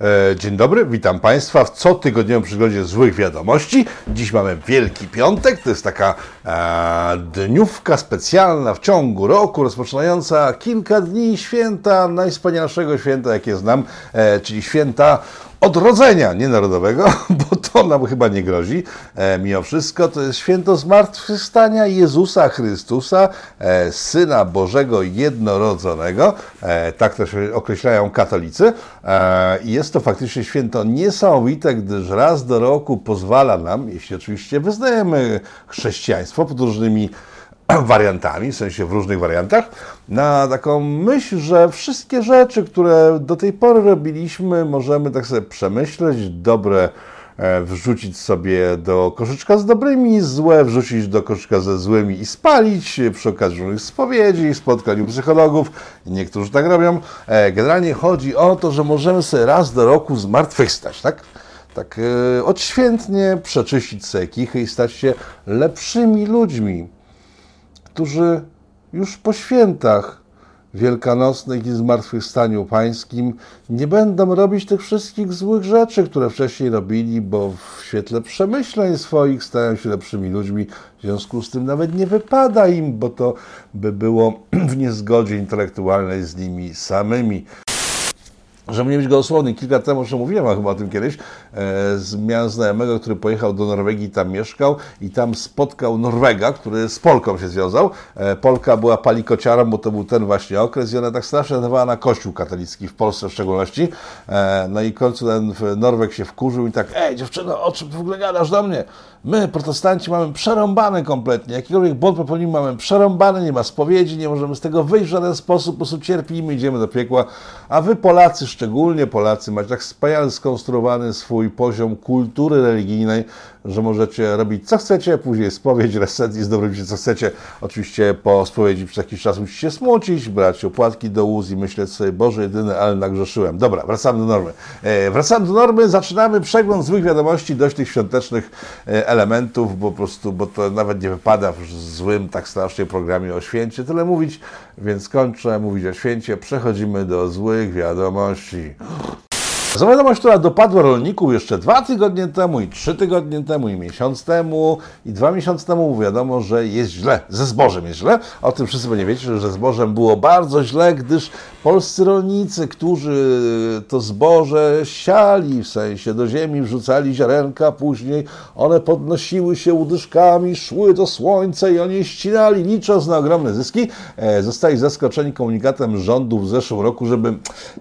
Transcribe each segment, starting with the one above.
E, dzień dobry, witam Państwa w cotygodniowym przygodzie złych wiadomości. Dziś mamy Wielki Piątek, to jest taka e, dniówka specjalna w ciągu roku, rozpoczynająca kilka dni święta, najwspanialszego święta, jakie znam, e, czyli święta odrodzenia nienarodowego, bo to nam chyba nie grozi. E, mimo wszystko to jest święto zmartwychwstania Jezusa Chrystusa, e, Syna Bożego Jednorodzonego. E, tak też określają katolicy. E, I jest to faktycznie święto niesamowite, gdyż raz do roku pozwala nam, jeśli oczywiście wyznajemy chrześcijaństwo pod różnymi wariantami, w sensie w różnych wariantach, na taką myśl, że wszystkie rzeczy, które do tej pory robiliśmy, możemy tak sobie przemyśleć, dobre e, wrzucić sobie do koszyczka z dobrymi, złe wrzucić do koszyczka ze złymi i spalić przy okazji różnych spowiedzi, spotkań u psychologów. Niektórzy tak robią. E, generalnie chodzi o to, że możemy sobie raz do roku zmartwychwstać, tak? Tak e, odświętnie przeczyścić sobie kichy i stać się lepszymi ludźmi którzy już po świętach wielkanocnych i zmartwychwstaniu pańskim nie będą robić tych wszystkich złych rzeczy, które wcześniej robili, bo w świetle przemyśleń swoich stają się lepszymi ludźmi. W związku z tym nawet nie wypada im, bo to by było w niezgodzie intelektualnej z nimi samymi żeby nie być gołosłowny, kilka temu już mówiłem chyba o tym kiedyś, e, miałem znajomego, który pojechał do Norwegii, tam mieszkał i tam spotkał Norwega, który z Polką się związał. E, Polka była palikociarą, bo to był ten właśnie okres i ona tak strasznie nazywała na kościół katolicki, w Polsce w szczególności. E, no i w końcu ten Norweg się wkurzył i tak, ej dziewczyno, o czym w ogóle gadasz do mnie? My, protestanci, mamy przerąbane kompletnie. Jakikolwiek błąd popełnimy, mamy przerąbane, nie ma spowiedzi, nie możemy z tego wyjść w żaden sposób, po prostu cierpimy, idziemy do piekła. A wy Polacy, szczególnie Polacy, macie tak wspaniale skonstruowany swój poziom kultury religijnej, że możecie robić co chcecie, później spowiedź, reset i zdobrobicie co chcecie. Oczywiście po spowiedzi przez jakiś czas musicie smucić, brać opłatki do łóz i myśleć sobie, Boże jedyny, ale nagrzeszyłem. Dobra, wracamy do normy. E, wracamy do normy, zaczynamy przegląd złych wiadomości, dość tych świątecznych e, elementów, bo po prostu, bo to nawet nie wypada w złym tak strasznie programie o święcie tyle mówić, więc kończę mówić o święcie, przechodzimy do złych wiadomości. Za wiadomość, która dopadła rolników jeszcze dwa tygodnie temu, i trzy tygodnie temu, i miesiąc temu, i dwa miesiące temu, wiadomo, że jest źle. Ze zbożem jest źle. O tym wszyscy pewnie wiecie, że zbożem było bardzo źle, gdyż polscy rolnicy, którzy to zboże siali, w sensie do ziemi wrzucali ziarenka, później one podnosiły się udyszkami, szły do słońca i oni ścinali, licząc na ogromne zyski, e, zostali zaskoczeni komunikatem rządu w zeszłym roku, żeby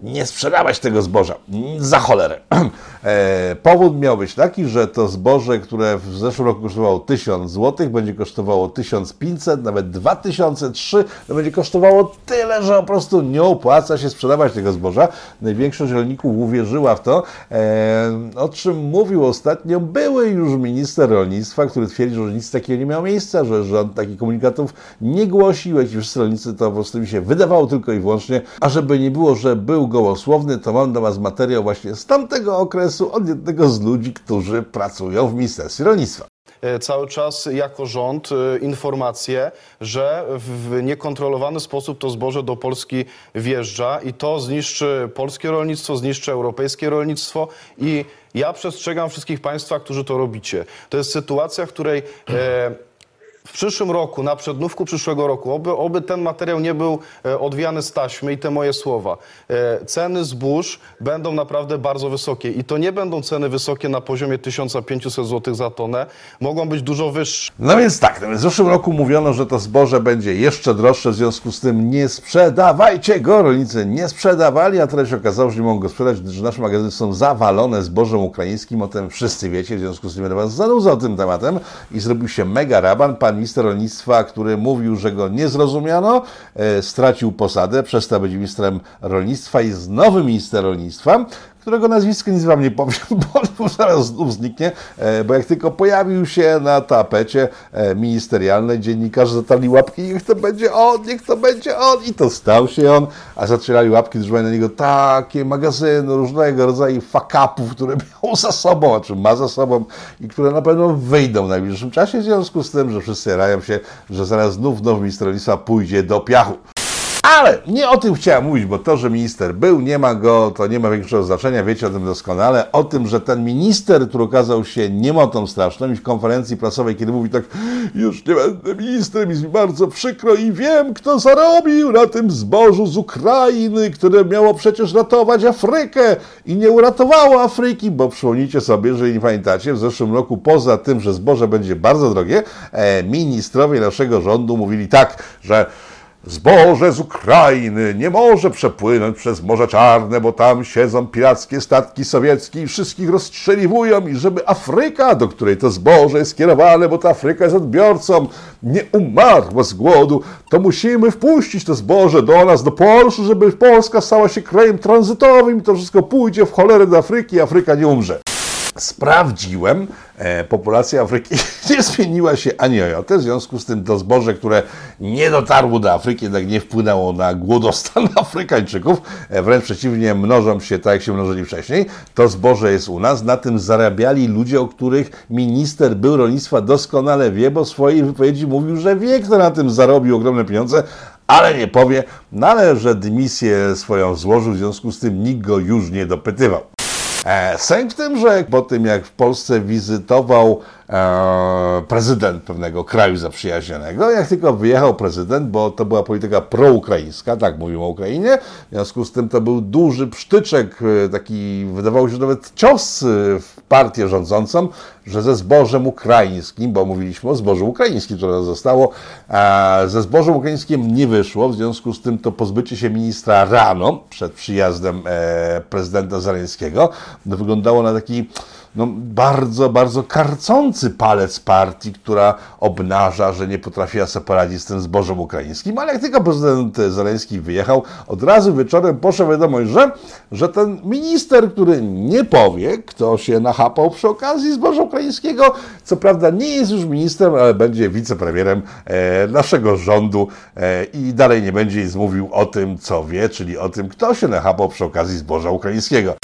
nie sprzedawać tego zboża za cholerę. E, powód miał być taki, że to zboże, które w zeszłym roku kosztowało 1000 zł, będzie kosztowało 1500, nawet 2003, to będzie kosztowało tyle, że po prostu nie opłaca się sprzedawać tego zboża. Największość rolników uwierzyła w to, e, o czym mówił ostatnio były już minister rolnictwa, który twierdził, że nic takiego nie miało miejsca, że rząd takich komunikatów nie głosił, jak wszyscy rolnicy to po prostu mi się wydawało tylko i wyłącznie, a żeby nie było, że był gołosłowny, to mam dla Was materiał właśnie z tamtego okresu od jednego z ludzi, którzy pracują w Ministerstwie Rolnictwa e, cały czas jako rząd e, informacje, że w niekontrolowany sposób to zboże do Polski wjeżdża i to zniszczy polskie rolnictwo, zniszczy europejskie rolnictwo i ja przestrzegam wszystkich Państwa, którzy to robicie. To jest sytuacja, w której e, w przyszłym roku, na przednówku przyszłego roku, oby, oby ten materiał nie był e, odwijany z taśmy i te moje słowa. E, ceny zbóż będą naprawdę bardzo wysokie i to nie będą ceny wysokie na poziomie 1500 zł za tonę, mogą być dużo wyższe. No więc tak, no w zeszłym roku mówiono, że to zboże będzie jeszcze droższe, w związku z tym nie sprzedawajcie go, rolnicy nie sprzedawali, a teraz się okazało, że nie mogą go sprzedać, gdyż nasze magazyny są zawalone zbożem ukraińskim, o tym wszyscy wiecie, w związku z tym będę was zanudzał tym tematem i zrobił się mega raban, pan minister rolnictwa, który mówił, że go nie zrozumiano, e, stracił posadę, przestał być ministrem rolnictwa i jest nowy minister rolnictwa, którego nazwisko nic wam nie powiem, bo zaraz znów zniknie, e, bo jak tylko pojawił się na tapecie e, ministerialnej, dziennikarze zatarli łapki, niech to będzie on, niech to będzie on i to stał się on, a zaczynali łapki, mają na niego takie magazyny różnego rodzaju fakapów, które miał za sobą, a czym ma za sobą i które na pewno wyjdą w najbliższym czasie, w związku z tym, że wszyscy rają się, że zaraz znów nowy minister rolnictwa pójdzie do piachu. Ale nie o tym chciałem mówić, bo to, że minister był, nie ma go, to nie ma większego znaczenia, wiecie o tym doskonale. O tym, że ten minister, który okazał się niemotą straszną i w konferencji prasowej, kiedy mówi tak, już nie będę ministrem, jest mi bardzo przykro i wiem, kto zarobił na tym zbożu z Ukrainy, które miało przecież ratować Afrykę i nie uratowało Afryki, bo przypomnijcie sobie, jeżeli nie pamiętacie, w zeszłym roku poza tym, że zboże będzie bardzo drogie, e, ministrowie naszego rządu mówili tak, że Zboże z Ukrainy nie może przepłynąć przez Morze Czarne, bo tam siedzą pirackie statki sowieckie i wszystkich rozstrzeliwują. I żeby Afryka, do której to zboże jest skierowane, bo ta Afryka jest odbiorcą, nie umarła z głodu, to musimy wpuścić to zboże do nas, do Polski, żeby Polska stała się krajem tranzytowym i to wszystko pójdzie w cholerę do Afryki i Afryka nie umrze. Sprawdziłem, populacja Afryki nie zmieniła się ani o jotę, w związku z tym to zboże, które nie dotarło do Afryki, jednak nie wpłynęło na głodostan Afrykańczyków, e, wręcz przeciwnie, mnożą się tak, jak się mnożyli wcześniej, to zboże jest u nas, na tym zarabiali ludzie, o których minister był rolnictwa doskonale wie, bo w swojej wypowiedzi mówił, że wie, kto na tym zarobił ogromne pieniądze, ale nie powie, no ale że dymisję swoją złożył, w związku z tym nikt go już nie dopytywał. E, Sęk w tym, że po tym jak w Polsce wizytował e, prezydent pewnego kraju zaprzyjaźnionego, jak tylko wyjechał prezydent, bo to była polityka proukraińska, tak mówimy o Ukrainie, w związku z tym to był duży psztyczek, e, taki wydawało się nawet cios w partię rządzącą, że ze zbożem ukraińskim, bo mówiliśmy o zbożu ukraińskim, które zostało, ze zbożem ukraińskim nie wyszło, w związku z tym to pozbycie się ministra rano, przed przyjazdem e, prezydenta Zaleńskiego, wyglądało na taki no, bardzo, bardzo karcący palec partii, która obnaża, że nie potrafiła sobie poradzić z tym zbożem ukraińskim, ale jak tylko prezydent Zaleński wyjechał, od razu wieczorem poszła wiadomość, że, że ten minister, który nie powie, kto się nachapał przy okazji zboża ukraińskiego, co prawda nie jest już ministrem, ale będzie wicepremierem e, naszego rządu e, i dalej nie będzie nic mówił o tym, co wie, czyli o tym, kto się nachapał przy okazji zboża ukraińskiego.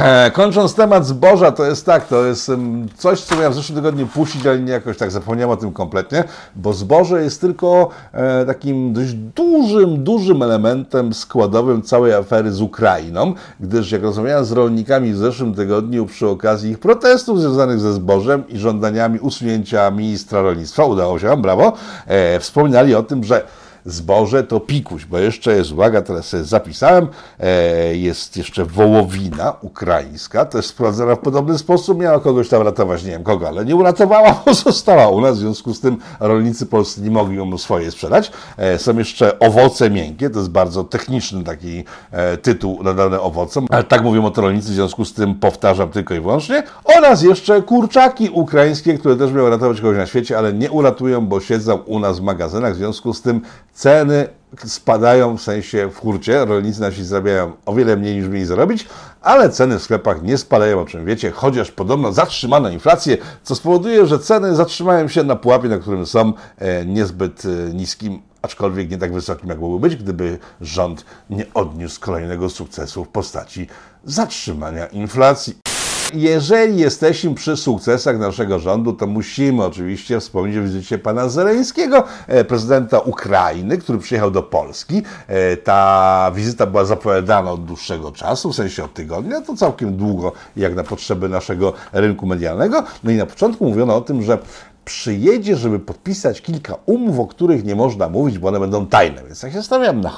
E, kończąc temat zboża, to jest tak, to jest coś, co miałem w zeszłym tygodniu puścić, ale nie jakoś tak zapomniałem o tym kompletnie, bo zboże jest tylko e, takim dość dużym, dużym elementem składowym całej afery z Ukrainą, gdyż jak rozmawiałem z rolnikami w zeszłym tygodniu przy okazji ich protestów związanych ze zbożem i żądaniami usunięcia ministra rolnictwa, udało się brawo, e, wspominali o tym, że zboże to pikuś, bo jeszcze jest, uwaga, teraz sobie zapisałem, e, jest jeszcze wołowina ukraińska, też sprawdzona w podobny sposób, miała kogoś tam ratować, nie wiem kogo, ale nie uratowała, bo została u nas, w związku z tym rolnicy polscy nie mogli ją swoje sprzedać. E, są jeszcze owoce miękkie, to jest bardzo techniczny taki e, tytuł nadany owocom, ale tak mówią o to rolnicy, w związku z tym powtarzam tylko i wyłącznie, oraz jeszcze kurczaki ukraińskie, które też miały ratować kogoś na świecie, ale nie uratują, bo siedzą u nas w magazynach, w związku z tym ceny spadają w sensie w hurcie, rolnicy nasi zarabiają o wiele mniej niż mieli zarobić, ale ceny w sklepach nie spadają, o czym wiecie, chociaż podobno zatrzymano inflację, co spowoduje, że ceny zatrzymają się na pułapie, na którym są e, niezbyt e, niskim aczkolwiek nie tak wysokim, jak mógłby być, gdyby rząd nie odniósł kolejnego sukcesu w postaci zatrzymania inflacji. Jeżeli jesteśmy przy sukcesach naszego rządu, to musimy oczywiście wspomnieć o wizycie pana Zeleńskiego, e, prezydenta Ukrainy, który przyjechał do Polski. E, ta wizyta była zapowiadana od dłuższego czasu, w sensie od tygodnia, to całkiem długo, jak na potrzeby naszego rynku medialnego. No i na początku mówiono o tym, że przyjedzie, żeby podpisać kilka umów, o których nie można mówić, bo one będą tajne. Więc jak się stawiam na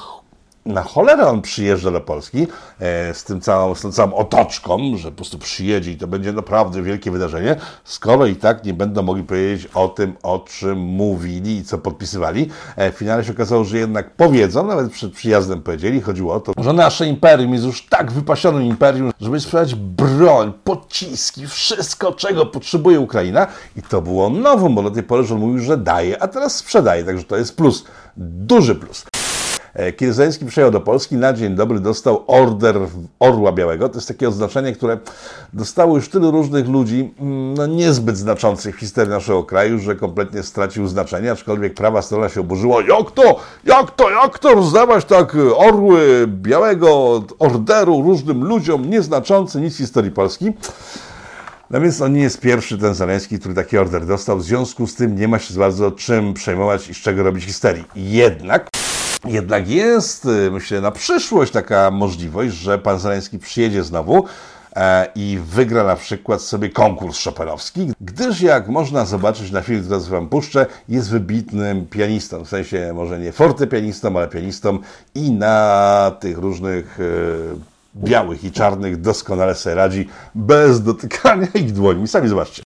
na cholerę on przyjeżdża do Polski e, z, tym całą, z tą całą otoczką, że po prostu przyjedzie i to będzie naprawdę wielkie wydarzenie, skoro i tak nie będą mogli powiedzieć o tym, o czym mówili i co podpisywali. E, w finale się okazało, że jednak powiedzą, nawet przed przyjazdem powiedzieli, chodziło o to, że nasze imperium jest już tak wypasionym imperium, żeby sprzedać broń, pociski, wszystko, czego potrzebuje Ukraina i to było nową, bo do tej pory rząd mówił, że daje, a teraz sprzedaje, także to jest plus, duży plus. E, kiedy Zeleński przyjechał do Polski, na dzień dobry dostał order Orła Białego. To jest takie oznaczenie, które dostało już tylu różnych ludzi, mm, no niezbyt znaczących w historii naszego kraju, że kompletnie stracił znaczenie, aczkolwiek prawa strona się oburzyła. Jak to? Jak to? Jak to rozdawać tak orły Białego orderu różnym ludziom nieznaczący nic w historii Polski? No więc on nie jest pierwszy, ten Zaleński, który taki order dostał. W związku z tym nie ma się bardzo czym przejmować i z czego robić histerii. Jednak Jednak jest, y, myślę, na przyszłość taka możliwość, że pan Zeleński przyjedzie znowu e, i wygra na przykład sobie konkurs szoperowski, gdyż jak można zobaczyć na filmie, który Wam puszczę, jest wybitnym pianistą, w sensie może nie fortepianistą, ale pianistą i na tych różnych e, białych i czarnych doskonale sobie radzi bez dotykania ich dłoni. Sami zobaczcie.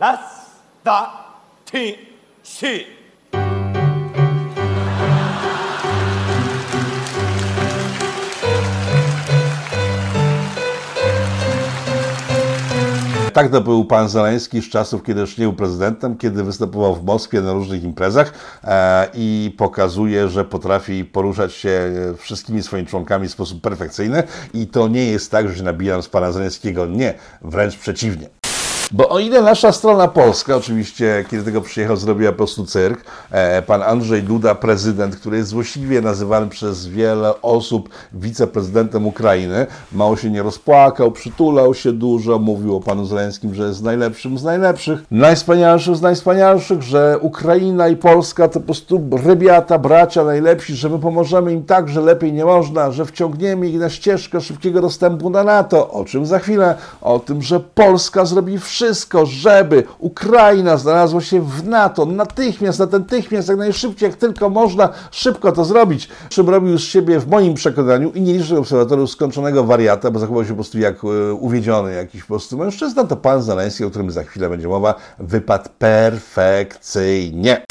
ras, da, ti, si. Tak to był pan Zeleński z czasów, kiedy już nie był prezydentem, kiedy występował w Moskwie na różnych imprezach e, i pokazuje, że potrafi poruszać się e, wszystkimi swoimi członkami w sposób perfekcyjny i to nie jest tak, że się nabijam z pana Zeleńskiego. Nie, wręcz przeciwnie. Bo o ile nasza strona polska, oczywiście, kiedy tego przyjechał, zrobiła po prostu cyrk, e, pan Andrzej Duda, prezydent, który jest złośliwie nazywany przez wiele osób wiceprezydentem Ukrainy, mało się nie rozpłakał, przytulał się dużo, mówił o panu Zeleńskim, że jest najlepszym z najlepszych, najwspanialszych z najwspanialszych, że Ukraina i Polska to po prostu rybiata, bracia najlepsi, że my pomożemy im tak, że lepiej nie można, że wciągniemy ich na ścieżkę szybkiego dostępu na NATO, o czym za chwilę, o tym, że Polska zrobi wszystko, wszystko, żeby Ukraina znalazła się w NATO natychmiast, natychmiast, jak najszybciej, jak tylko można, szybko to zrobić. Czym robił z siebie, w moim przekonaniu, i nie liczę obserwatorów skończonego wariata, bo zachował się po prostu jak e, uwiedziony jakiś po prostu mężczyzna, to pan Zaleński, o którym za chwilę będzie mowa, wypadł perfekcyjnie.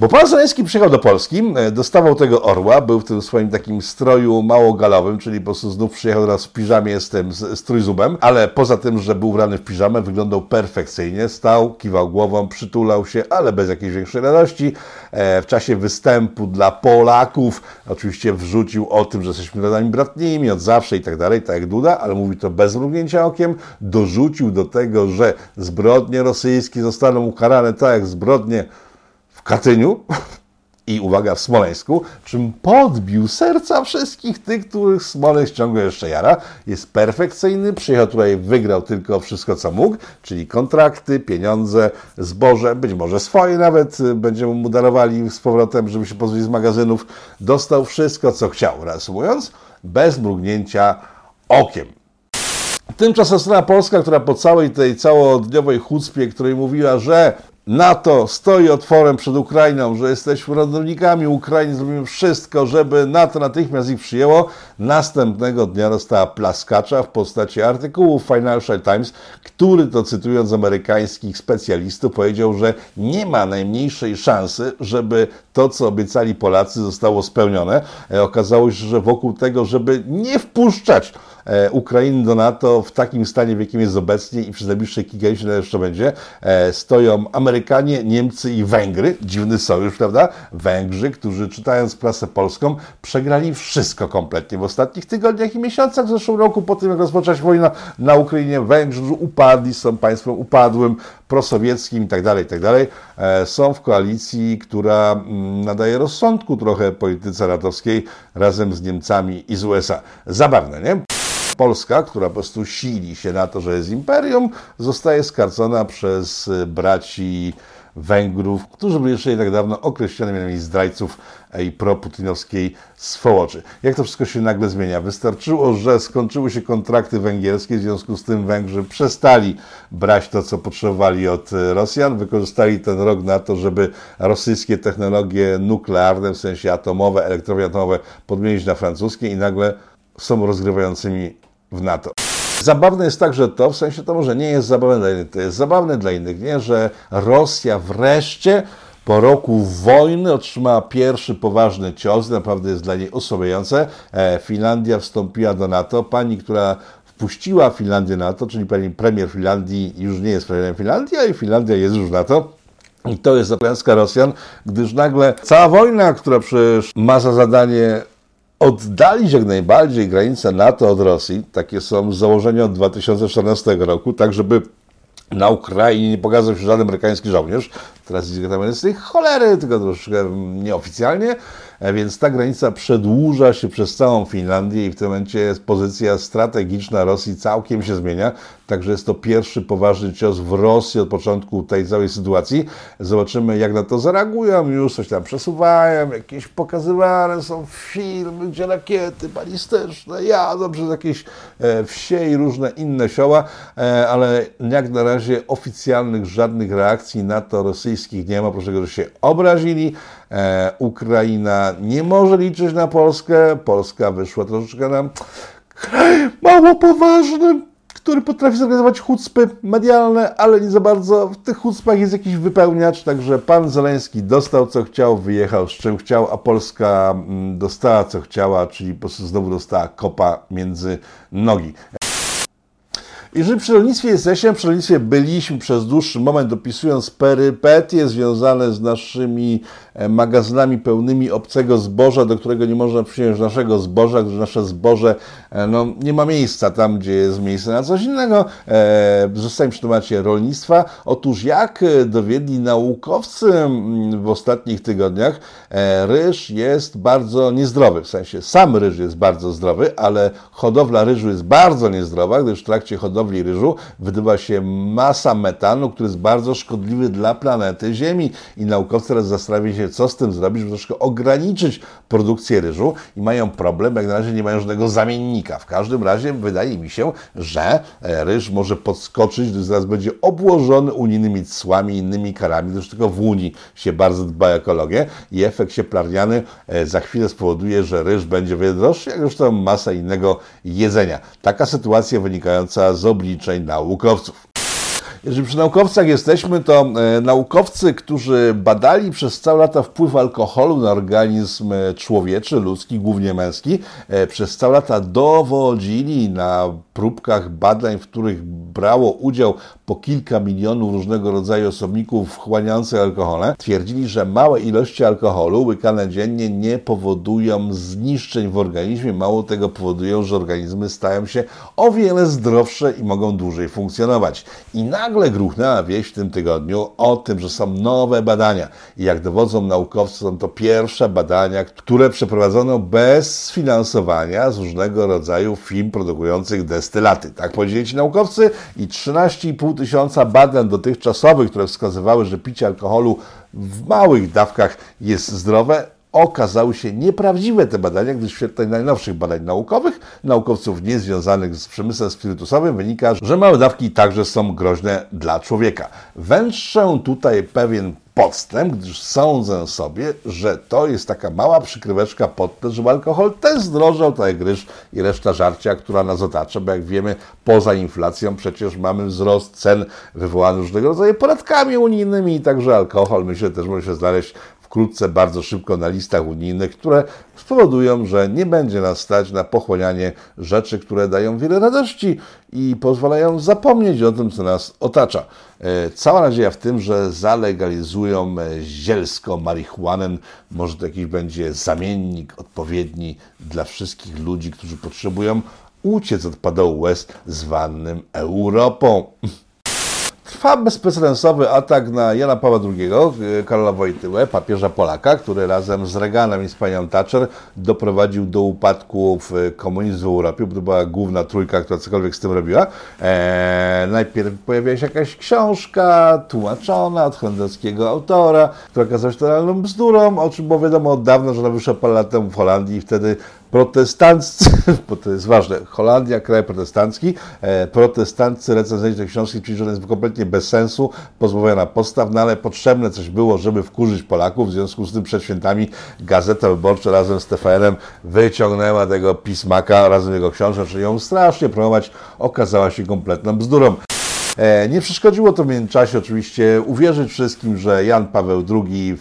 Bo pan Zeleński przyjechał do Polski, e, dostawał tego orła, był w tym swoim takim stroju małogalowym, czyli po prostu znów przyjechał teraz w piżamie z tym, z, z trójzubem, ale poza tym, że był ubrany w piżamę, wyglądał perfekcyjnie, stał, kiwał głową, przytulał się, ale bez jakiejś większej radości. E, w czasie występu dla Polaków oczywiście wrzucił o tym, że jesteśmy narodami bratnimi od zawsze i tak dalej, tak jak Duda, ale mówi to bez mrugnięcia okiem. Dorzucił do tego, że zbrodnie rosyjskie zostaną ukarane tak jak zbrodnie w Katyniu i uwaga, w Smoleńsku, czym podbił serca wszystkich tych, których Smoleńsk ciągle jeszcze jara. Jest perfekcyjny, przyjechał tutaj, wygrał tylko wszystko, co mógł, czyli kontrakty, pieniądze, zboże, być może swoje nawet, będziemy mu darowali z powrotem, żeby się pozbyć z magazynów. Dostał wszystko, co chciał, reasumując, bez mrugnięcia okiem. Tymczasem strona polska, która po całej tej całodniowej chucpie, której mówiła, że NATO stoi otworem przed Ukrainą, że jesteśmy rodownikami Ukrainy, zrobimy wszystko, żeby NATO natychmiast ich przyjęło. Następnego dnia dostała plaskacza w postaci artykułu Financial Times, który to cytując amerykańskich specjalistów powiedział, że nie ma najmniejszej szansy, żeby to, co obiecali Polacy zostało spełnione. E, okazało się, że wokół tego, żeby nie wpuszczać E, Ukrainy do NATO w takim stanie, w jakim jest obecnie i przez najbliższe lat jeszcze będzie, e, stoją Amerykanie, Niemcy i Węgry. Dziwny sojusz, prawda? Węgrzy, którzy czytając prasę polską przegrali wszystko kompletnie w ostatnich tygodniach i miesiącach w zeszłym roku, po tym jak rozpoczęła się wojna na Ukrainie. Węgrzy upadli, są państwem upadłym, prosowieckim itd., tak itd. Tak e, są w koalicji, która mm, nadaje rozsądku trochę polityce ratowskiej razem z Niemcami i z USA. Zabawne, nie? Polska, która po prostu sili się na to, że jest imperium, zostaje skarcona przez braci Węgrów, którzy byli jeszcze tak dawno określeni mianami zdrajców i proputinowskiej swołoczy. Jak to wszystko się nagle zmienia? Wystarczyło, że skończyły się kontrakty węgierskie, w związku z tym Węgrzy przestali brać to, co potrzebowali od Rosjan, wykorzystali ten rok na to, żeby rosyjskie technologie nuklearne, w sensie atomowe, elektrownie atomowe, podmienić na francuskie i nagle są rozgrywającymi w NATO. Zabawne jest także to, w sensie to może nie jest zabawne dla innych, to jest zabawne dla innych, nie? że Rosja wreszcie po roku wojny otrzymała pierwszy poważny cios, naprawdę jest dla niej osłabiające. E, Finlandia wstąpiła do NATO. Pani, która wpuściła Finlandię na NATO, czyli pani premier Finlandii już nie jest premierem Finlandii, ale Finlandia jest już NATO. I to jest klęska Rosjan, gdyż nagle cała wojna, która przecież ma za zadanie oddalić jak najbardziej granice NATO od Rosji, takie są założenia od 2014 roku, tak żeby na Ukrainie nie pokazał się żaden amerykański żołnierz. Teraz jest z tej cholery, tylko troszkę nieoficjalnie. E, więc ta granica przedłuża się przez całą Finlandię i w tym momencie pozycja strategiczna Rosji całkiem się zmienia. Także jest to pierwszy poważny cios w Rosji od początku tej całej sytuacji. Zobaczymy, jak na to zareagują. Już coś tam przesuwają, jakieś pokazywane są filmy, gdzie rakiety balistyczne jadą przez jakieś e, wsie i różne inne sioła, e, ale jak na razie oficjalnych żadnych reakcji na to rosyjskich nie ma. Proszę, że się obrazili. E, Ukraina nie może liczyć na Polskę. Polska wyszła troszeczkę nam mało poważnym który potrafi zorganizować chucpy medialne, ale nie za bardzo. W tych chucpach jest jakiś wypełniacz, także pan Zeleński dostał co chciał, wyjechał z czym chciał, a Polska mm, dostała co chciała, czyli po prostu znowu dostała kopa między nogi. Jeżeli przy rolnictwie jesteśmy, przy rolnictwie byliśmy przez dłuższy moment, dopisując perypetie związane z naszymi e, magazynami pełnymi obcego zboża, do którego nie można przyjąć naszego zboża, gdyż nasze zboże e, no, nie ma miejsca tam, gdzie jest miejsce na coś innego. E, zostałem przy temacie rolnictwa. Otóż jak dowiedli naukowcy mm, w ostatnich tygodniach, e, ryż jest bardzo niezdrowy. W sensie sam ryż jest bardzo zdrowy, ale hodowla ryżu jest bardzo niezdrowa, gdyż w trakcie hodowli hodowli ryżu wydobywa się masa metanu, który jest bardzo szkodliwy dla planety Ziemi i naukowcy teraz zastanawiają się, co z tym zrobić, żeby troszkę ograniczyć produkcję ryżu i mają problem, jak na razie nie mają żadnego zamiennika. W każdym razie wydaje mi się, że e, ryż może podskoczyć, gdy zaraz będzie obłożony unijnymi cłami innymi karami, gdyż tylko w Unii się bardzo dba o ekologię i efekt cieplarniany e, za chwilę spowoduje, że ryż będzie wiele droższy, jak zresztą masa innego jedzenia. Taka sytuacja wynikająca z obliczeń naukowców. Jeżeli przy naukowcach jesteśmy, to e, naukowcy, którzy badali przez całe lata wpływ alkoholu na organizm e, człowieczy, ludzki, głównie męski, e, przez całe lata dowodzili na próbkach badań, w których brało udział po kilka milionów różnego rodzaju osobników wchłaniających alkohole, twierdzili, że małe ilości alkoholu łykane dziennie nie powodują zniszczeń w organizmie, mało tego powodują, że organizmy stają się o wiele zdrowsze i mogą dłużej funkcjonować. I nagle gruchnęła wieść w tym tygodniu o tym, że są nowe badania. I jak dowodzą naukowcy, są to pierwsze badania, które przeprowadzono bez sfinansowania z różnego rodzaju firm produkujących destylaty. Tak powiedzieli ci naukowcy i 13,5 tysiąca badań dotychczasowych, które wskazywały, że picie alkoholu w małych dawkach jest zdrowe, okazały się nieprawdziwe te badania, gdyż w świetle najnowszych badań naukowych, naukowców niezwiązanych z przemysłem spirytusowym, wynika, że małe dawki także są groźne dla człowieka. Węższę tutaj pewien podstęp, gdyż sądzę sobie, że to jest taka mała przykryweczka pod to, żeby alkohol też zdrożał, tak jak ryż i reszta żarcia, która nas otacza, bo jak wiemy, poza inflacją przecież mamy wzrost cen wywołany różnego rodzaju podatkami unijnymi i także alkohol, myślę, też może się znaleźć wkrótce, bardzo szybko na listach unijnych, które spowodują, że nie będzie nas stać na pochłanianie rzeczy, które dają wiele radości i pozwalają zapomnieć o tym, co nas otacza. E, cała nadzieja w tym, że zalegalizują e, zielsko marihuanę, może to jakiś będzie zamiennik odpowiedni dla wszystkich ludzi, którzy potrzebują uciec od padołu łez zwanym Europą. Trwa bezprecedensowy atak na Jana Pawła II, y, Karola Wojtyłę, papieża Polaka, który razem z Reaganem i z panią Thatcher doprowadził do upadku komunizmu w Europie, bo to była główna trójka, która cokolwiek z tym robiła. Eee, najpierw pojawiła się jakaś książka tłumaczona od holenderskiego autora, która okazała się totalną bzdurą, o czym było wiadomo od dawna, że ona wyszła parę lat temu w Holandii i wtedy protestanccy, bo to jest ważne, Holandia, kraj protestancki, e, protestanccy recenzenci tej książki stwierdzili, że jest kompletnie bez sensu, pozbawiona postaw, no ale potrzebne coś było, żeby wkurzyć Polaków, w związku z tym przed świętami Gazeta Wyborcza razem z TVN-em wyciągnęła tego pismaka razem z jego książką, czyli ją strasznie promować, okazała się kompletną bzdurą. E, nie przeszkodziło to w międzyczasie oczywiście uwierzyć wszystkim, że Jan Paweł II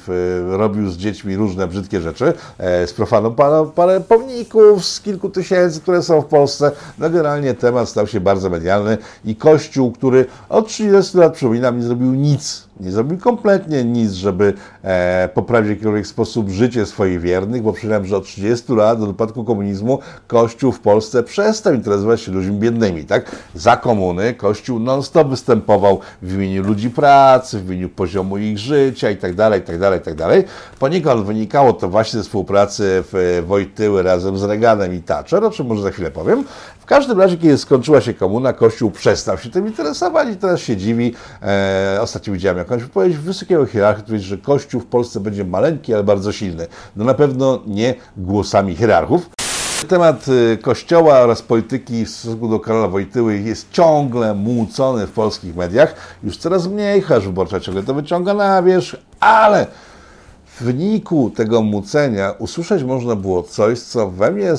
robił z dziećmi różne brzydkie rzeczy. E, Sprofano parę, parę pomników z kilku tysięcy, które są w Polsce. No generalnie temat stał się bardzo medialny i Kościół, który od 30 lat, przypominam, nie zrobił nic nie zrobił kompletnie nic, żeby e, poprawić w jakikolwiek sposób życie swoich wiernych, bo przypominam, że od 30 lat, od upadku komunizmu, Kościół w Polsce przestał interesować się ludźmi biednymi. Tak? Za komuny Kościół non-stop występował w imieniu ludzi pracy, w imieniu poziomu ich życia itd., itd., itd. Poniekąd wynikało to właśnie ze współpracy w Wojtyły razem z Reaganem i Thatcher, o czym może za chwilę powiem. Każdym razie, kiedy skończyła się komuna, Kościół przestał się tym interesować i teraz się dziwi. E, ostatnio widziałem jakąś wypowiedź wysokiego hierarchy, który że Kościół w Polsce będzie maleńki, ale bardzo silny. No na pewno nie głosami hierarchów. Temat y, Kościoła oraz polityki w stosunku do Karola Wojtyły jest ciągle młócony w polskich mediach. Już coraz mniej, chociaż wyborcza ciągle to wyciąga na wierzch, ale w wyniku tego mucenia usłyszeć można było coś, co we mnie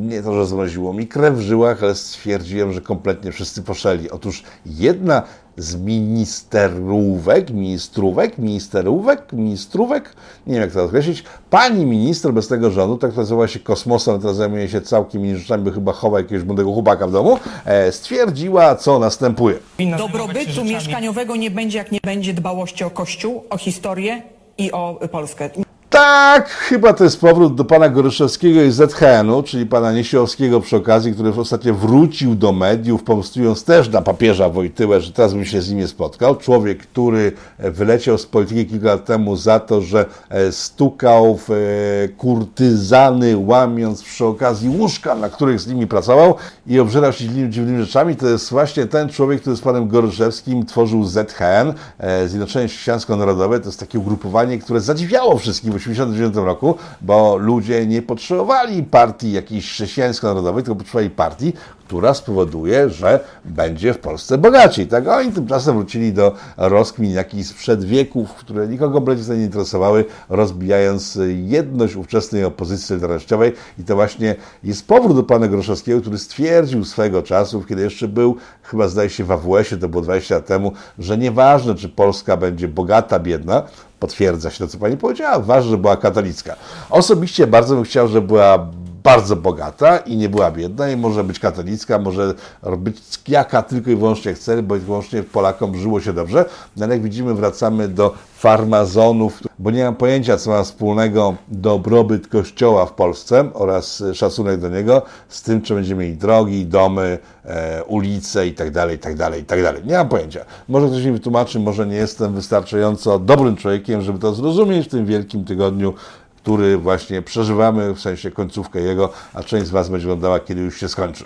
nie to, że zmroziło mi krew w żyłach, ale stwierdziłem, że kompletnie wszyscy poszeli. Otóż jedna z ministerówek, ministrówek, ministerówek, ministrówek, nie wiem jak to określić, pani minister bez tego rządu, tak nazywa się kosmosem, teraz zajmuje się całkiem rzeczami, chyba chowa jakiegoś młodego chłopaka w domu, e, stwierdziła, co następuje. Dobrobytu mieszkaniowego nie będzie, jak nie będzie dbałości o Kościół, o historię i o Polskę. Tak, chyba to jest powrót do pana Goryszewskiego i ZHN-u, czyli pana Niesiowskiego przy okazji, który ostatnio wrócił do mediów, pomstując też na papieża Wojtyłę, że teraz bym się z nim nie spotkał. Człowiek, który wyleciał z polityki kilka lat temu za to, że e, stukał w e, kurtyzany, łamiąc przy okazji łóżka, na których z nimi pracował i obżerał się dziwnymi, rzeczami. To jest właśnie ten człowiek, który z panem Goryszewskim tworzył ZHN, e, Zjednoczenie Chrześcijańsko-Narodowe. To jest takie ugrupowanie, które zadziwiało wszystkich w 1989 roku, bo ludzie nie potrzebowali partii jakiejś chrześcijańsko-narodowej, tylko potrzebowali partii, która spowoduje, że będzie w Polsce bogaciej. Tak? Oni tymczasem wrócili do rozkmin jakichś sprzed wieków, które nikogo kompletnie nie interesowały, rozbijając jedność ówczesnej opozycji solidarnościowej. I to właśnie jest powrót do pana Groszowskiego, który stwierdził swego czasu, kiedy jeszcze był, chyba zdaje się w AWS-ie, to było 20 lat temu, że nieważne, czy Polska będzie bogata, biedna, potwierdza się to, co pani powiedziała, ważne, że była katolicka. Osobiście bardzo bym chciał, żeby była bardzo bogata i nie była biedna i może być katolicka, może być jaka tylko i wyłącznie chce, bo wyłącznie Polakom żyło się dobrze. No ale jak widzimy, wracamy do farmazonów, bo nie mam pojęcia, co ma wspólnego dobrobyt Kościoła w Polsce oraz szacunek do niego z tym, czy będziemy mieli drogi, domy, e, ulice i tak dalej, i tak dalej, i tak dalej. Nie mam pojęcia. Może ktoś mi wytłumaczy, może nie jestem wystarczająco dobrym człowiekiem, żeby to zrozumieć w tym wielkim tygodniu, który właśnie przeżywamy, w sensie końcówkę jego, a część z Was będzie oglądała, kiedy już się skończy.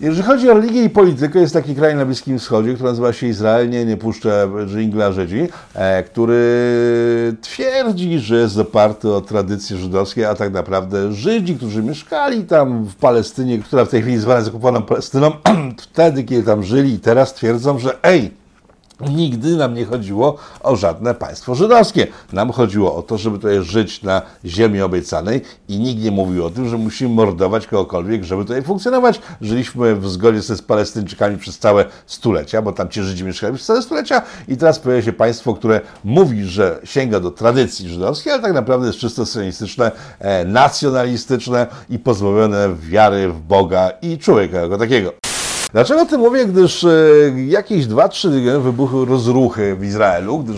Jeżeli chodzi o religię i politykę, jest taki kraj na Bliskim Wschodzie, który nazywa się Izrael, nie, nie puszczę żingla Żydzi, e, który twierdzi, że jest oparty o tradycje żydowskie, a tak naprawdę Żydzi, którzy mieszkali tam w Palestynie, która w tej chwili zwana jest okupowaną Palestyną, wtedy, kiedy tam żyli i teraz twierdzą, że ej, Nigdy nam nie chodziło o żadne państwo żydowskie. Nam chodziło o to, żeby tutaj żyć na ziemi obiecanej i nikt nie mówił o tym, że musimy mordować kogokolwiek, żeby tutaj funkcjonować. Żyliśmy w zgodzie z Palestyńczykami przez całe stulecia, bo tam ci Żydzi mieszkali przez całe stulecia i teraz pojawia się państwo, które mówi, że sięga do tradycji żydowskiej, ale tak naprawdę jest czysto sionistyczne, e, nacjonalistyczne i pozbawione wiary w Boga i człowieka jako takiego. Dlaczego o tym mówię? Gdyż e, jakieś 2-3 tygodnie wybuchły rozruchy w Izraelu, gdyż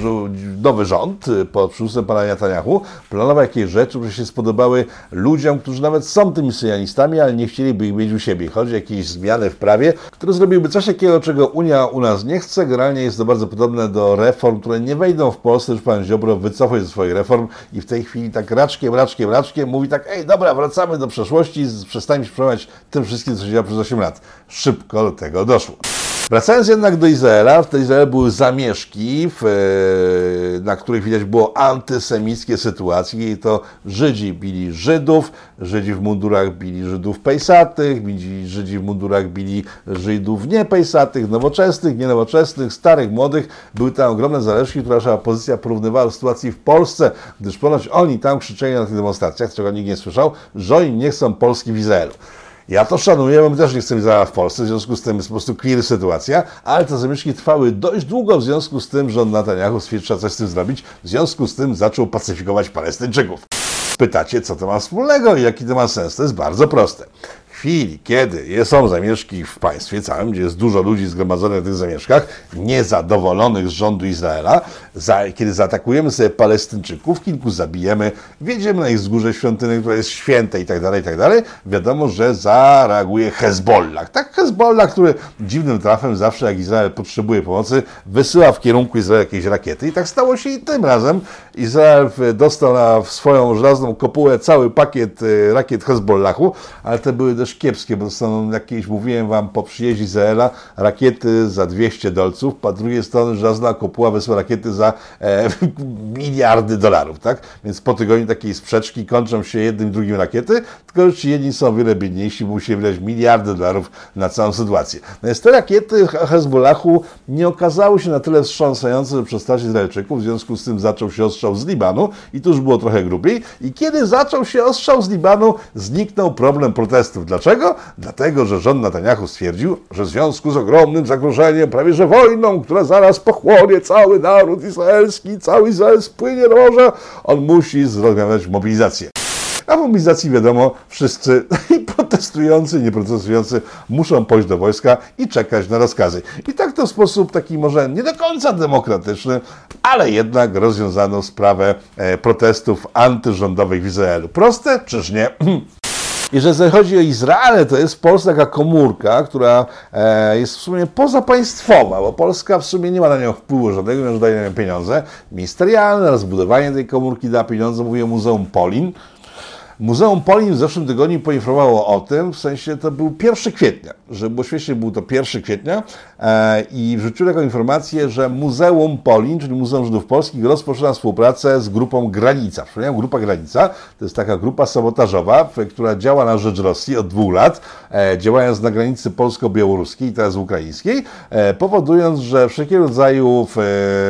nowy rząd e, pod przywództwem pana Netanyahu planował jakieś rzeczy, które się spodobały ludziom, którzy nawet są tymi syjonistami, ale nie chcieliby ich mieć u siebie. Chodzi o jakieś zmiany w prawie, które zrobiłyby coś takiego, czego Unia u nas nie chce. Generalnie jest to bardzo podobne do reform, które nie wejdą w Polsce, już pan Ziobro wycofał się ze swoich reform i w tej chwili tak raczkiem, raczkiem, raczkiem mówi tak, ej, dobra, wracamy do przeszłości, przestańmy się przejmować tym wszystkim, co się działo przez 8 lat. Szybko do tego doszło. Wracając jednak do Izraela, w Izraelu były zamieszki, w, e, na których widać było antysemickie sytuacje i to Żydzi bili Żydów, Żydzi w mundurach bili Żydów pejsatych, Żydzi w mundurach bili Żydów niepejsatych, nowoczesnych, nienowoczesnych, starych, młodych. Były tam ogromne zależki, które nasza opozycja porównywała do sytuacji w Polsce, gdyż ponoć oni tam krzyczeli na tych demonstracjach, czego nikt nie słyszał, że oni nie chcą Polski w Izraelu. Ja to szanuję, bo my też nie chcemy Izraela w Polsce, w związku z tym jest po prostu queer sytuacja, ale te zamieszki trwały dość długo, w związku z tym rząd Netanyahu stwierdził, trzeba coś z tym zrobić, w związku z tym zaczął pacyfikować Palestyńczyków. Pytacie, co to ma wspólnego i jaki to ma sens? To jest bardzo proste. Chwili, kiedy są zamieszki w państwie całym, gdzie jest dużo ludzi zgromadzonych w tych zamieszkach, niezadowolonych z rządu Izraela, za, kiedy zaatakujemy sobie Palestyńczyków, kilku zabijemy, wjedziemy na ich wzgórze świątyny, które jest święte i tak dalej, i tak dalej, wiadomo, że zareaguje Hezbollah. Tak, Hezbollah, który dziwnym trafem zawsze jak Izrael potrzebuje pomocy, wysyła w kierunku Izraela jakieś rakiety i tak stało się i tym razem. Izrael dostał na swoją żelazną kopułę cały pakiet e, rakiet Hezbollahu, ale te były też kiepskie, bo są jakieś, mówiłem wam, po przyjeździe Izraela rakiety za 200 dolców, z drugiej strony żelazna kopuła wysła rakiety za e, miliardy dolarów, tak? Więc po tygodniu takiej sprzeczki kończą się jednym, drugim rakiety, tylko że jedni są o wiele biedniejsi, bo musieli wydać miliardy dolarów na całą sytuację. Natomiast te rakiety Hezbollahu nie okazały się na tyle wstrząsające, że przestraszyć Izraelczyków, w związku z tym zaczął się ostrzał z Libanu i tu już było trochę grubiej. I kiedy zaczął się ostrzał z Libanu, zniknął problem protestów. Dlaczego? Dlatego, że rząd Netanyahu stwierdził, że w związku z ogromnym zagrożeniem, prawie że wojną, która zaraz pochłonie cały naród izraelski, cały Izrael spłynie do morza, on musi zorganizować mobilizację. A w mobilizacji wiadomo, wszyscy i protestujący, i nieprotestujący muszą pójść do wojska i czekać na rozkazy. I tak to w sposób taki może nie do końca demokratyczny, ale jednak rozwiązano sprawę e, protestów antyrządowych w Izraelu. Proste, czyż nie? Jeżeli chodzi o Izrael, to jest w Polsce taka komórka, która e, jest w sumie pozapaństwowa, bo Polska w sumie nie ma na nią wpływu żadnego, ponieważ daje na nią pieniądze ministerialne, rozbudowanie tej komórki da pieniądze, mówię Muzeum Polin. Muzeum Polin w zeszłym tygodniu poinformowało o tym, w sensie to był 1 kwietnia, że bo świetnie był to 1 kwietnia e, i wrzucił taką informację, że Muzeum Polin, czyli Muzeum Żydów Polskich rozpoczyna współpracę z grupą Granica. Przypomniałem, grupa Granica to jest taka grupa sabotażowa, która działa na rzecz Rosji od dwóch lat, e, działając na granicy polsko-białoruskiej teraz ukraińskiej, e, powodując, że wszelkiego rodzaju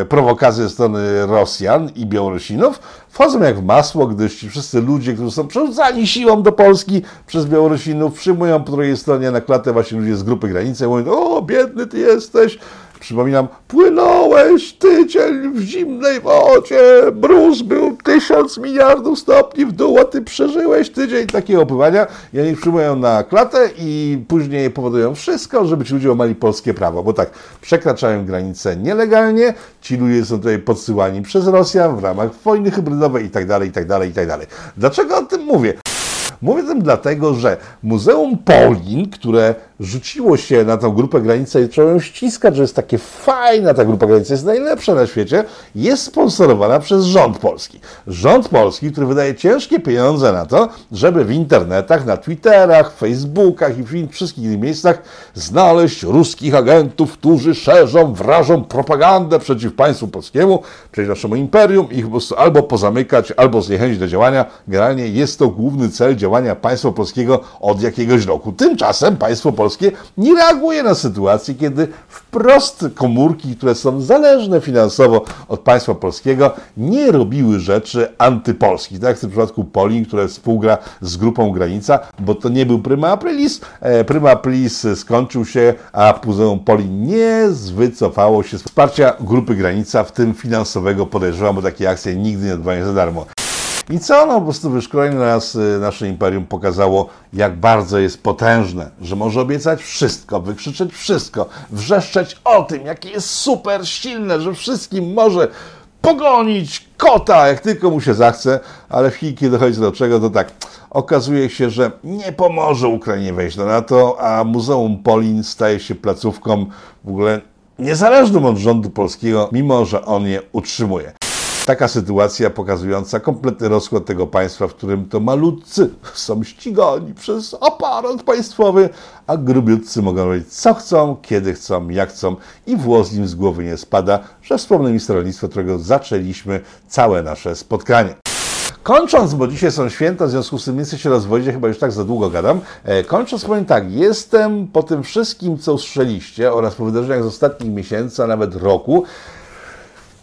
e, prowokacje ze strony Rosjan i Białorusinów wchodzą jak w masło, gdyż ci wszyscy ludzie, którzy są przerzucani siłą do Polski przez Białorusinów, przyjmują po drugiej stronie na klatę właśnie ludzie z grupy granicy i mówią, o biedny ty jesteś, Przypominam, płynąłeś tydzień w zimnej wodzie, bruz był tysiąc miliardów stopni w dół, a ty przeżyłeś tydzień takiego opływania i oni przyjmują na klatę i później powodują wszystko, żeby ci ludzie omali polskie prawo, bo tak, przekraczają granice nielegalnie, ci ludzie są tutaj podsyłani przez Rosjan w ramach wojny hybrydowej i tak dalej, i tak dalej, i tak dalej. Dlaczego o tym mówię? Mówię tym dlatego, że Muzeum Polin, które rzuciło się na tą grupę granicy i trzeba ją ściskać, że jest takie fajna ta grupa granicy, jest najlepsza na świecie, jest sponsorowana przez rząd polski. Rząd polski, który wydaje ciężkie pieniądze na to, żeby w internetach, na Twitterach, Facebookach i w wszystkich innych miejscach znaleźć ruskich agentów, którzy szerzą, wrażą propagandę przeciw państwu polskiemu, przeciw naszemu imperium, ich po prostu albo pozamykać, albo zniechęcić do działania. Generalnie jest to główny cel działania państwa polskiego od jakiegoś roku. Tymczasem państwo polskie polskie nie reaguje na sytuację, kiedy wprost komórki, które są zależne finansowo od państwa polskiego, nie robiły rzeczy antypolskich. Tak jak w tym przypadku Polin, które współgra z grupą Granica, bo to nie był Prima Aprilis. E, Prima Aprilis skończył się, a Muzeum Polin nie wycofało się z wsparcia grupy Granica, w tym finansowego podejrzewam, bo takie akcje nigdy nie odbywają za darmo. I co? No po prostu wyszkolenie nas, y, nasze imperium pokazało, jak bardzo jest potężne, że może obiecać wszystko, wykrzyczeć wszystko, wrzeszczeć o tym, jakie jest super silne, że wszystkim może pogonić kota, jak tylko mu się zachce, ale w chwili, kiedy dochodzi do czego, to tak, okazuje się, że nie pomoże Ukrainie wejść do NATO, a Muzeum Polin staje się placówką w ogóle niezależną od rządu polskiego, mimo że on je utrzymuje. Taka sytuacja pokazująca kompletny rozkład tego państwa, w którym to malutcy są ścigani przez aparat państwowy, a grubiutcy mogą robić co chcą, kiedy chcą, jak chcą i włos im z głowy nie spada, że wspomnę ministra rolnictwa, którego zaczęliśmy całe nasze spotkanie. Kończąc, bo dzisiaj są święta, w związku z tym nie chcę się rozwodzić, chyba już tak za długo gadam. E, kończąc, powiem tak, jestem po tym wszystkim, co usłyszeliście oraz po wydarzeniach z ostatnich miesięcy, a nawet roku,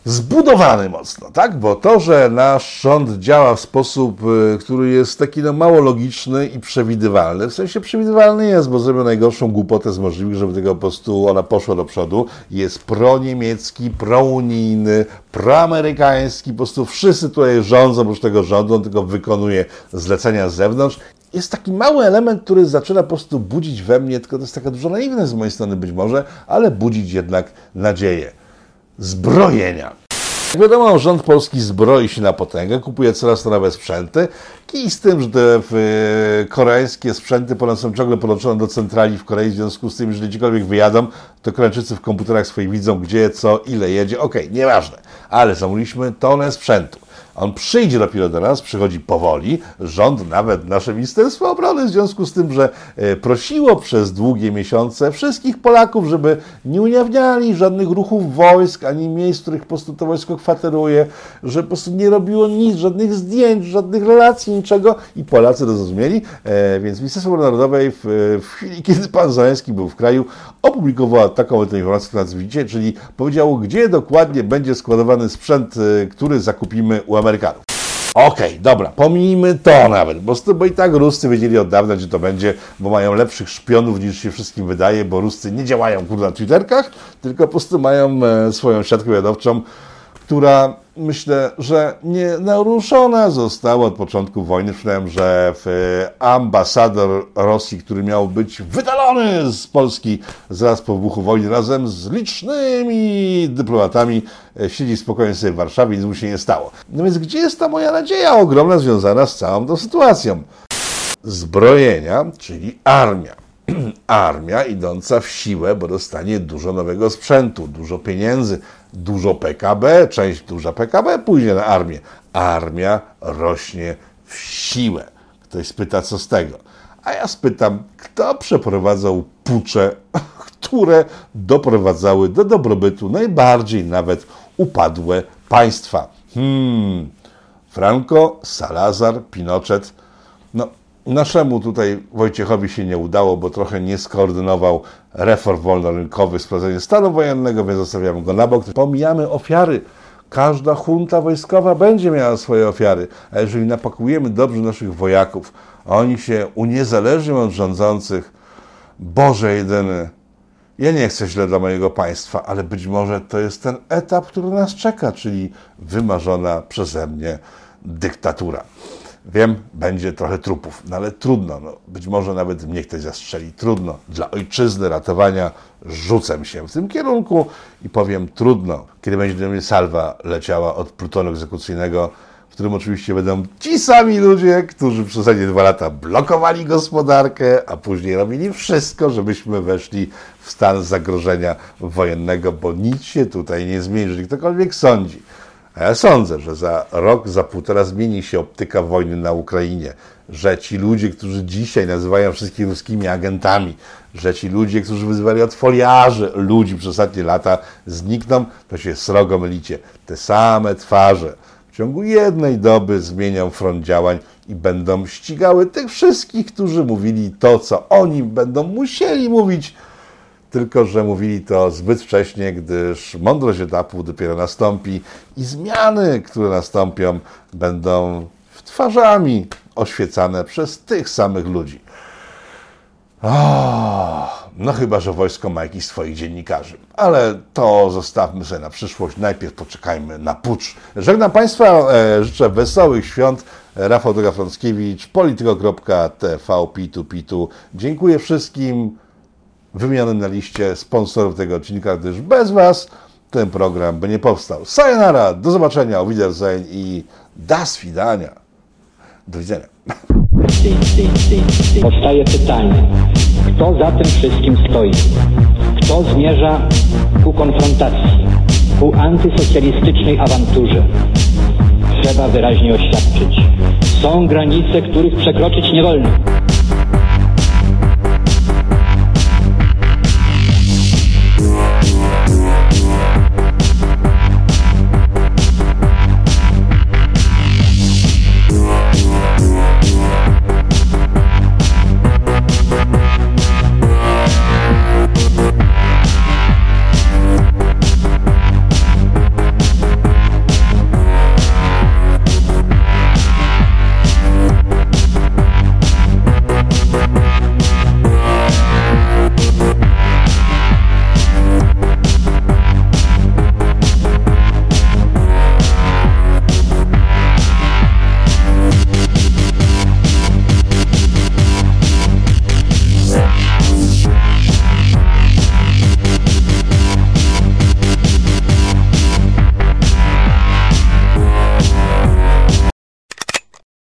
zbudowany mocno, tak? Bo to, że nasz rząd działa w sposób, y, który jest taki no, mało logiczny i przewidywalny, w sensie przewidywalny jest, bo zrobił najgorszą głupotę z możliwych, żeby tego po prostu ona poszła do przodu, jest proniemiecki, prounijny, proamerykański, po prostu wszyscy tutaj rządzą oprócz tego rządu, on tylko wykonuje zlecenia z zewnątrz jest taki mały element, który zaczyna po prostu budzić we mnie, tylko to jest taka duża naiwność z mojej strony być może, ale budzić jednak nadzieję. Zbrojenia. Jak wiadomo, rząd polski zbroi się na potęgę, kupuje coraz to nowe sprzęty i z tym, że te koreańskie sprzęty są ciągle podłączone do centrali w Korei, w związku z tym, jeżeli gdziekolwiek wyjadą, to Koreańczycy w komputerach swoich widzą, gdzie, co, ile jedzie. Okej, nieważne, ale zamówiliśmy tonę sprzętu. On przyjdzie dopiero do nas, przychodzi powoli. Rząd, nawet nasze Ministerstwo Obrony, w związku z tym, że e, prosiło przez długie miesiące wszystkich Polaków, żeby nie ujawniali żadnych ruchów wojsk, ani miejsc, w których po prostu to wojsko kwateruje, że po prostu nie robiło nic, żadnych zdjęć, żadnych relacji, niczego i Polacy to zrozumieli. E, więc Ministerstwo Obrony Narodowej w, w chwili, kiedy pan Zaleński był w kraju, opublikowało taką informację, którą widzicie, czyli powiedziało, gdzie dokładnie będzie składowany sprzęt, e, który zakupimy u Amerykanów. Okej, dobra, pomijmy to nawet, bo, bo i tak Ruscy wiedzieli od dawna, gdzie to będzie, bo mają lepszych szpionów niż się wszystkim wydaje, bo Ruscy nie działają kurde na Twitterkach, tylko po prostu mają e, swoją siatkę wywiadowczą, która myślę, że nie naruszona została od początku wojny. Przypomniałem, że ambasador Rosji, który miał być wydalony z Polski zaraz po wybuchu wojny razem z licznymi dyplomatami, e, siedzi spokojnie sobie w Warszawie, nic mu się nie stało. No więc gdzie jest ta moja nadzieja ogromna związana z całą tą sytuacją? Zbrojenia, czyli armia armia idąca w siłę, bo dostanie dużo nowego sprzętu, dużo pieniędzy, dużo PKB, część duża PKB pójdzie na armię. Armia rośnie w siłę. Ktoś spyta, co z tego? A ja spytam, kto przeprowadzał pucze, które doprowadzały do dobrobytu najbardziej nawet upadłe państwa? Hmm, Franco, Salazar, Pinochet. No, Naszemu tutaj Wojciechowi się nie udało, bo trochę nie skoordynował reform wolnorynkowych, sprowadzenia stanu wojennego, więc zostawiamy go na bok. Pomijamy ofiary. Każda junta wojskowa będzie miała swoje ofiary, a jeżeli napakujemy dobrze naszych wojaków, a oni się uniezależnią od rządzących, Boże jedyny, ja nie chcę źle dla mojego państwa, ale być może to jest ten etap, który nas czeka, czyli wymarzona przeze mnie dyktatura. Wiem, będzie trochę trupów, no ale trudno. No, być może nawet mnie ktoś zastrzeli. Trudno. Dla ojczyzny, ratowania rzucę się w tym kierunku i powiem trudno. Kiedy będzie do mnie salwa leciała od plutonu egzekucyjnego, w którym oczywiście będą ci sami ludzie, którzy przez ostatnie dwa lata blokowali gospodarkę, a później robili wszystko, żebyśmy weszli w stan zagrożenia wojennego, bo nic się tutaj nie zmieni, jeżeli ktokolwiek sądzi a ja sądzę, że za rok, za półtora zmieni się optyka wojny na Ukrainie, że ci ludzie, którzy dzisiaj nazywają wszystkich ruskimi agentami, że ci ludzie, którzy wyzywali od foliarzy ludzi przez ostatnie lata, znikną, to się srogo mylicie. Te same twarze w ciągu jednej doby zmienią front działań i będą ścigały tych wszystkich, którzy mówili to, co oni będą musieli mówić tylko że mówili to zbyt wcześnie, gdyż mądrość etapu dopiero nastąpi i zmiany, które nastąpią, będą twarzami oświecane przez tych samych ludzi. Oh, no chyba, że wojsko ma jakichś swoich dziennikarzy. Ale to zostawmy sobie na przyszłość. Najpierw poczekajmy na pucz. Żegnam Państwa, e, życzę wesołych świąt. Rafał Drogafrąckiewicz, polityko.tv, pitu, pitu. Dziękuję wszystkim wymienionym na liście sponsorów tego odcinka, gdyż bez Was ten program by nie powstał. Sayonara, do zobaczenia, o Wiedersehen i das widania. Do widzenia. Powstaje pytanie, kto za tym wszystkim stoi? Kto zmierza ku konfrontacji, ku antysocjalistycznej awanturze? Trzeba wyraźnie oświadczyć. Są granice, których przekroczyć nie wolno.